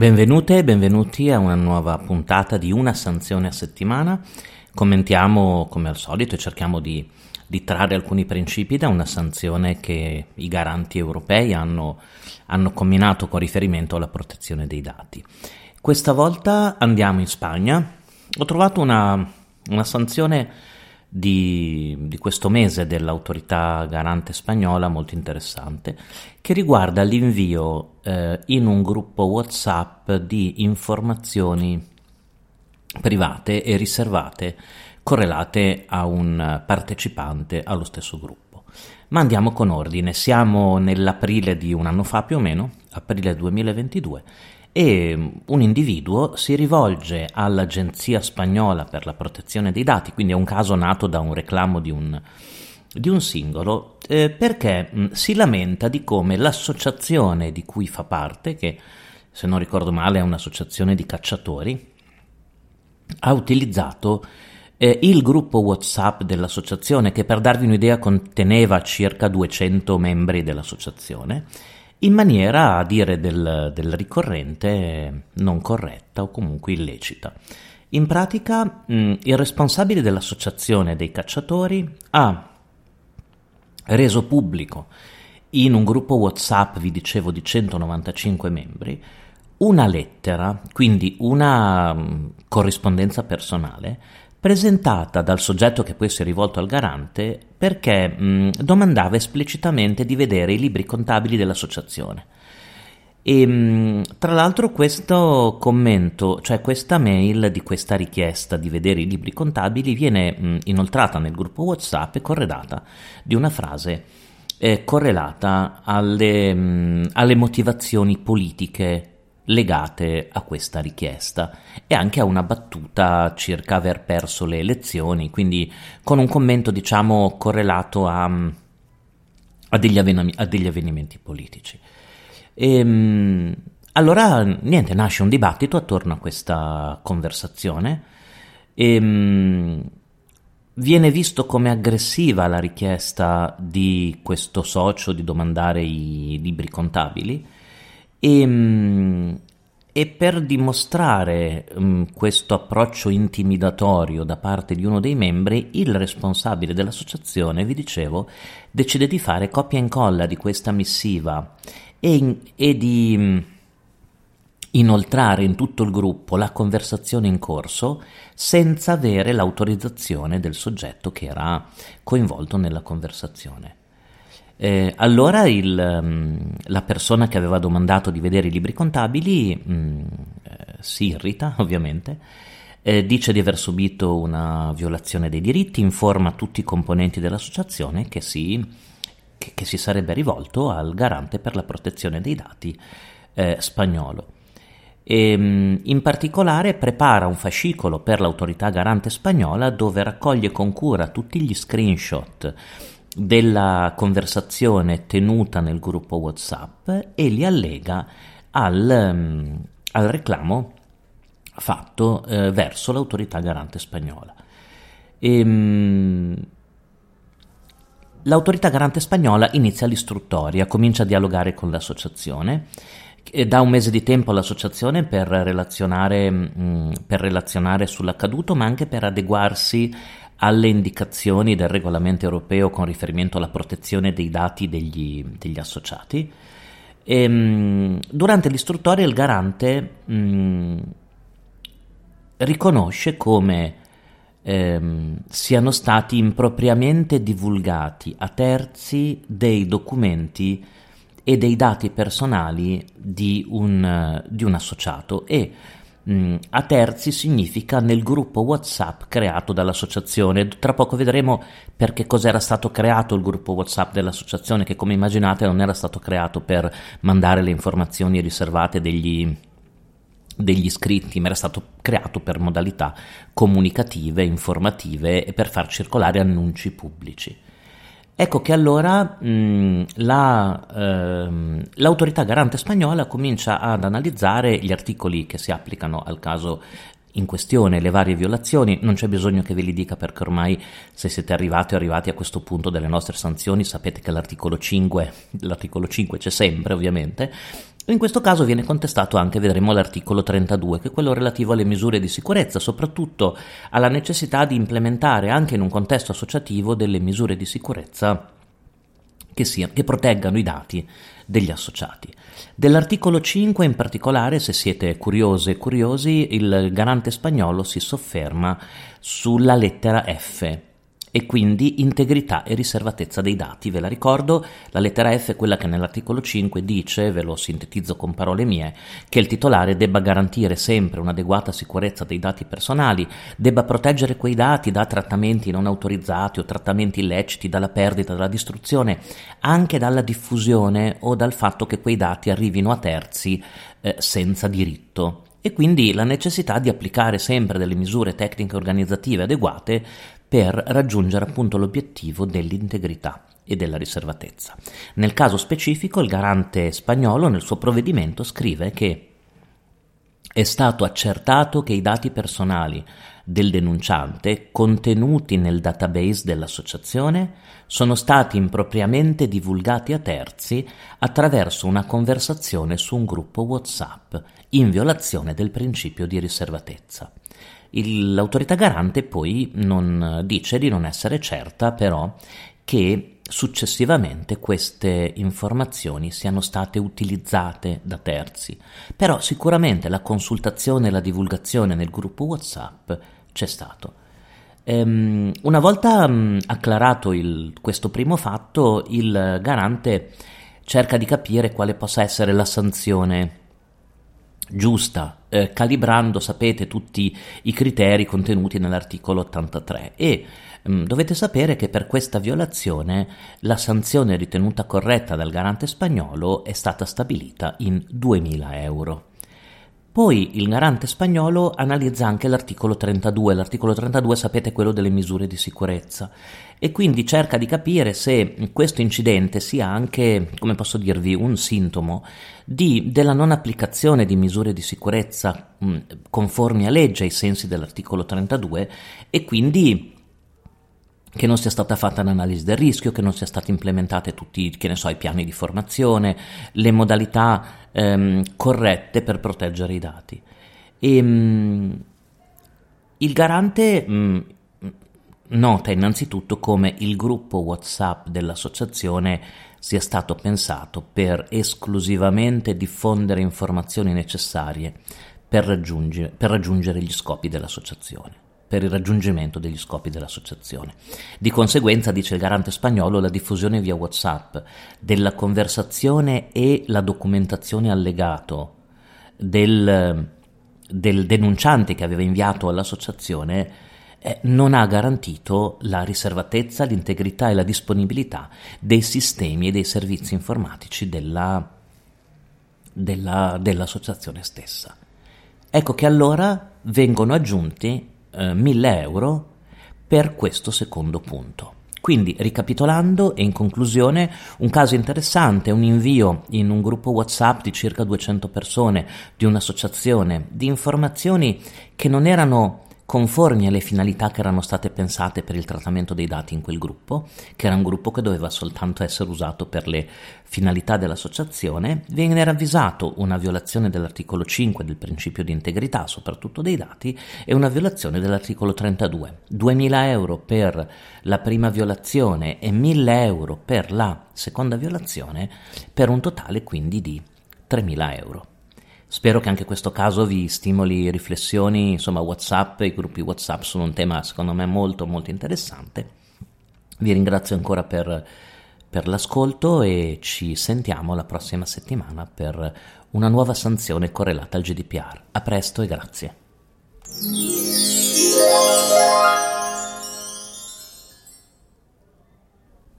Benvenute e benvenuti a una nuova puntata di Una sanzione a settimana. Commentiamo come al solito e cerchiamo di, di trarre alcuni principi da una sanzione che i garanti europei hanno, hanno combinato con riferimento alla protezione dei dati. Questa volta andiamo in Spagna. Ho trovato una, una sanzione di, di, questo mese dell'autorità garante spagnola molto interessante che riguarda l'invio eh, in un gruppo WhatsApp di informazioni private e riservate correlate a un partecipante allo stesso gruppo. Ma andiamo con ordine, siamo nell'aprile di un anno fa più o meno, aprile 2022, e un individuo si rivolge all'Agenzia spagnola per la protezione dei dati, quindi è un caso nato da un reclamo di un, di un singolo, eh, perché mh, si lamenta di come l'associazione di cui fa parte, che se non ricordo male è un'associazione di cacciatori, ha utilizzato eh, il gruppo WhatsApp dell'associazione, che per darvi un'idea conteneva circa 200 membri dell'associazione, in maniera a dire del, del ricorrente non corretta o comunque illecita. In pratica mh, il responsabile dell'associazione dei cacciatori ha reso pubblico in un gruppo WhatsApp, vi dicevo, di 195 membri, una lettera, quindi una mh, corrispondenza personale, presentata dal soggetto che poi si è rivolto al garante perché mh, domandava esplicitamente di vedere i libri contabili dell'associazione. E mh, tra l'altro questo commento, cioè questa mail di questa richiesta di vedere i libri contabili viene mh, inoltrata nel gruppo WhatsApp e corredata di una frase eh, correlata alle, alle motivazioni politiche legate a questa richiesta e anche a una battuta circa aver perso le elezioni, quindi con un commento diciamo correlato a, a, degli, avven- a degli, avvenimenti politici. E, ehm, allora niente, nasce un dibattito attorno a questa conversazione e ehm, viene visto come aggressiva la richiesta di questo socio di domandare i libri contabili e, ehm, e per dimostrare um, questo approccio intimidatorio da parte di uno dei membri, il responsabile dell'associazione, vi dicevo, decide di fare copia e incolla di questa missiva e, in, e di um, inoltrare in tutto il gruppo la conversazione in corso senza avere l'autorizzazione del soggetto che era coinvolto nella conversazione. Eh, allora il, um, la persona che aveva domandato di vedere i libri contabili um, eh, si irrita, ovviamente, eh, dice di aver subito una violazione dei diritti, informa tutti i componenti dell'associazione che si, che, che si sarebbe rivolto al garante per la protezione dei dati eh, spagnolo. E, um, in particolare prepara un fascicolo per l'autorità garante spagnola dove raccoglie con cura tutti gli screenshot della conversazione tenuta nel gruppo WhatsApp e li allega al, um, al reclamo fatto eh, verso l'autorità garante spagnola. E, um, l'autorità garante spagnola inizia l'istruttoria, comincia a dialogare con l'associazione e dà un mese di tempo all'associazione per relazionare, mh, mm, per relazionare sull'accaduto, ma anche per adeguarsi alle indicazioni del regolamento europeo con riferimento alla protezione dei dati degli, degli associati. E, ehm, durante l'istruttoria il garante mh, mm, riconosce come ehm, siano stati impropriamente divulgati a terzi dei documenti e dei dati personali di un, di un associato e a terzi significa nel gruppo WhatsApp creato dall'associazione. Tra poco vedremo perché cos'era stato creato il gruppo WhatsApp dell'associazione, che come immaginate non era stato creato per mandare le informazioni riservate degli, degli iscritti, ma era stato creato per modalità comunicative, informative e per far circolare annunci pubblici. Ecco che allora mh, la, ehm, l'autorità garante spagnola comincia ad analizzare gli articoli che si applicano al caso in questione, le varie violazioni, non c'è bisogno che ve li dica perché ormai se siete arrivati o arrivati a questo punto delle nostre sanzioni sapete che l'articolo 5, l'articolo 5 c'è sempre ovviamente, In questo caso viene contestato anche, vedremo, l'articolo 32, che è quello relativo alle misure di sicurezza, soprattutto alla necessità di implementare anche in un contesto associativo delle misure di sicurezza che, sia, che proteggano i dati degli associati. Dell'articolo 5 in particolare, se siete curiose e curiosi, il garante spagnolo si sofferma sulla lettera F e quindi integrità e riservatezza dei dati. Ve la ricordo, la lettera F è quella che nell'articolo 5 dice, ve lo sintetizzo con parole mie, che il titolare debba garantire sempre un'adeguata sicurezza dei dati personali, debba proteggere quei dati da trattamenti non autorizzati o trattamenti illeciti, dalla perdita, dalla distruzione, anche dalla diffusione o dal fatto che quei dati arrivino a terzi eh, senza diritto e quindi la necessità di applicare sempre delle misure tecniche organizzative adeguate per raggiungere appunto l'obiettivo dell'integrità e della riservatezza. Nel caso specifico il garante spagnolo nel suo provvedimento scrive che è stato accertato che i dati personali del denunciante contenuti nel database dell'associazione sono stati impropriamente divulgati a terzi attraverso una conversazione su un gruppo WhatsApp in violazione del principio di riservatezza. L'autorità garante poi non, dice di non essere certa però che successivamente queste informazioni siano state utilizzate da terzi, però sicuramente la consultazione e la divulgazione nel gruppo WhatsApp c'è stato. Ehm, una volta mh, acclarato il, questo primo fatto, il garante cerca di capire quale possa essere la sanzione giusta, eh, calibrando, sapete, tutti i criteri contenuti nell'articolo 83 e mh, mm, dovete sapere che per questa violazione la sanzione ritenuta corretta dal garante spagnolo è stata stabilita in 2000 euro. Poi il garante spagnolo analizza anche l'articolo 32, l'articolo 32 sapete quello delle misure di sicurezza. E quindi cerca di capire se questo incidente sia anche, come posso dirvi, un sintomo di, della non applicazione di misure di sicurezza mh, conformi a legge ai sensi dell'articolo 32 e quindi che non sia stata fatta un'analisi del rischio, che non sia stati implementati tutti, so, i piani di formazione, le modalità ehm, corrette per proteggere i dati. E, mh, il garante mh, nota innanzitutto come il gruppo WhatsApp dell'associazione sia stato pensato per esclusivamente diffondere informazioni necessarie per raggiungere, per raggiungere gli scopi dell'associazione per il raggiungimento degli scopi dell'associazione. Di conseguenza, dice il garante spagnolo, la diffusione via WhatsApp della conversazione e la documentazione allegato del, del denunciante che aveva inviato all'associazione eh, non ha garantito la riservatezza, l'integrità e la disponibilità dei sistemi e dei servizi informatici della, della, dell'associazione stessa. Ecco che allora vengono aggiunti eh, 1000 euro per questo secondo punto. Quindi, ricapitolando e in conclusione, un caso interessante, un invio in un gruppo WhatsApp di circa 200 persone di un'associazione di informazioni che non erano conformi alle finalità che erano state pensate per il trattamento dei dati in quel gruppo, che era un gruppo che doveva soltanto essere usato per le finalità dell'associazione, viene ravvisato una violazione dell'articolo 5 del principio di integrità, soprattutto dei dati, e una violazione dell'articolo 32. 2.000 euro per la prima violazione e 1.000 euro per la seconda violazione, per un totale quindi di 3.000 euro. Spero che anche questo caso vi stimoli riflessioni, insomma Whatsapp, i gruppi Whatsapp sono un tema secondo me molto molto interessante. Vi ringrazio ancora per, per l'ascolto e ci sentiamo la prossima settimana per una nuova sanzione correlata al GDPR. A presto e grazie.